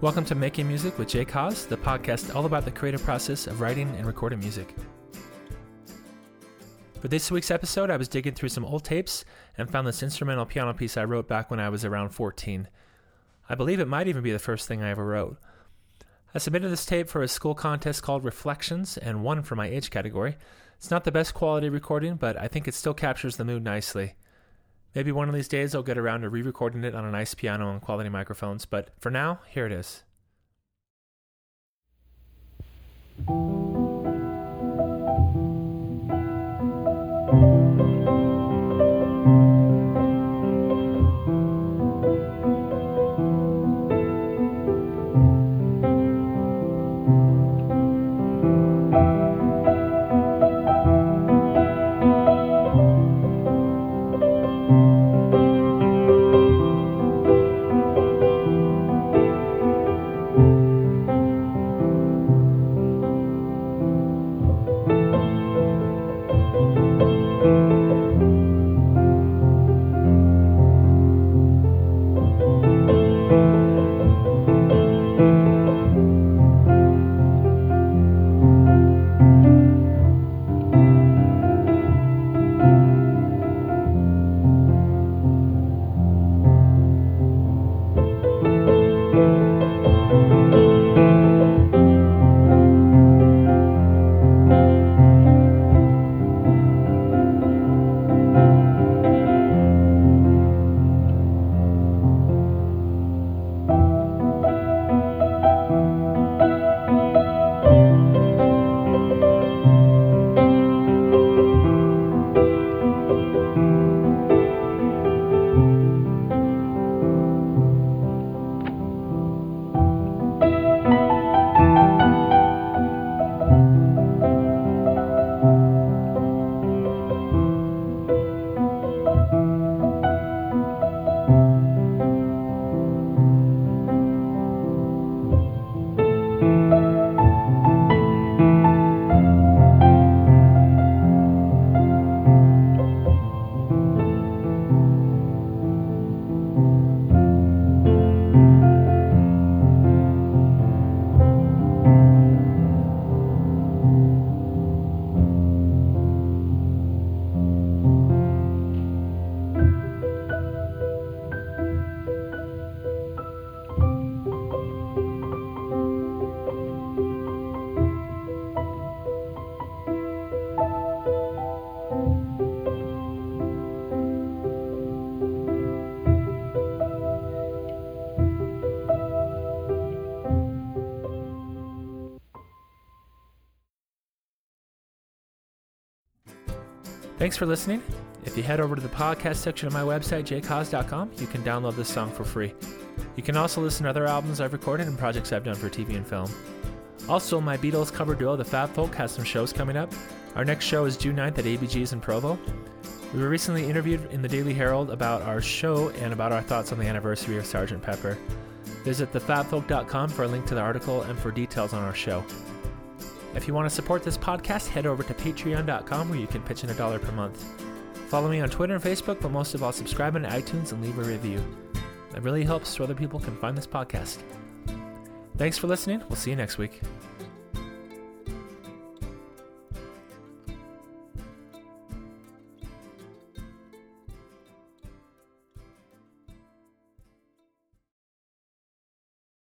Welcome to Making Music with Jay Cos, the podcast all about the creative process of writing and recording music. For this week's episode, I was digging through some old tapes and found this instrumental piano piece I wrote back when I was around 14. I believe it might even be the first thing I ever wrote. I submitted this tape for a school contest called Reflections and won for my age category. It's not the best quality recording, but I think it still captures the mood nicely. Maybe one of these days I'll get around to re recording it on a nice piano and quality microphones, but for now, here it is. Thanks for listening. If you head over to the podcast section of my website, jaycos.com, you can download this song for free. You can also listen to other albums I've recorded and projects I've done for TV and film. Also, my Beatles cover duo, The Fab Folk, has some shows coming up. Our next show is June 9th at ABG's in Provo. We were recently interviewed in the Daily Herald about our show and about our thoughts on the anniversary of Sgt. Pepper. Visit thefabfolk.com for a link to the article and for details on our show. If you want to support this podcast, head over to patreon.com where you can pitch in a dollar per month. Follow me on Twitter and Facebook, but most of all, subscribe on iTunes and leave a review. It really helps so other people can find this podcast. Thanks for listening. We'll see you next week.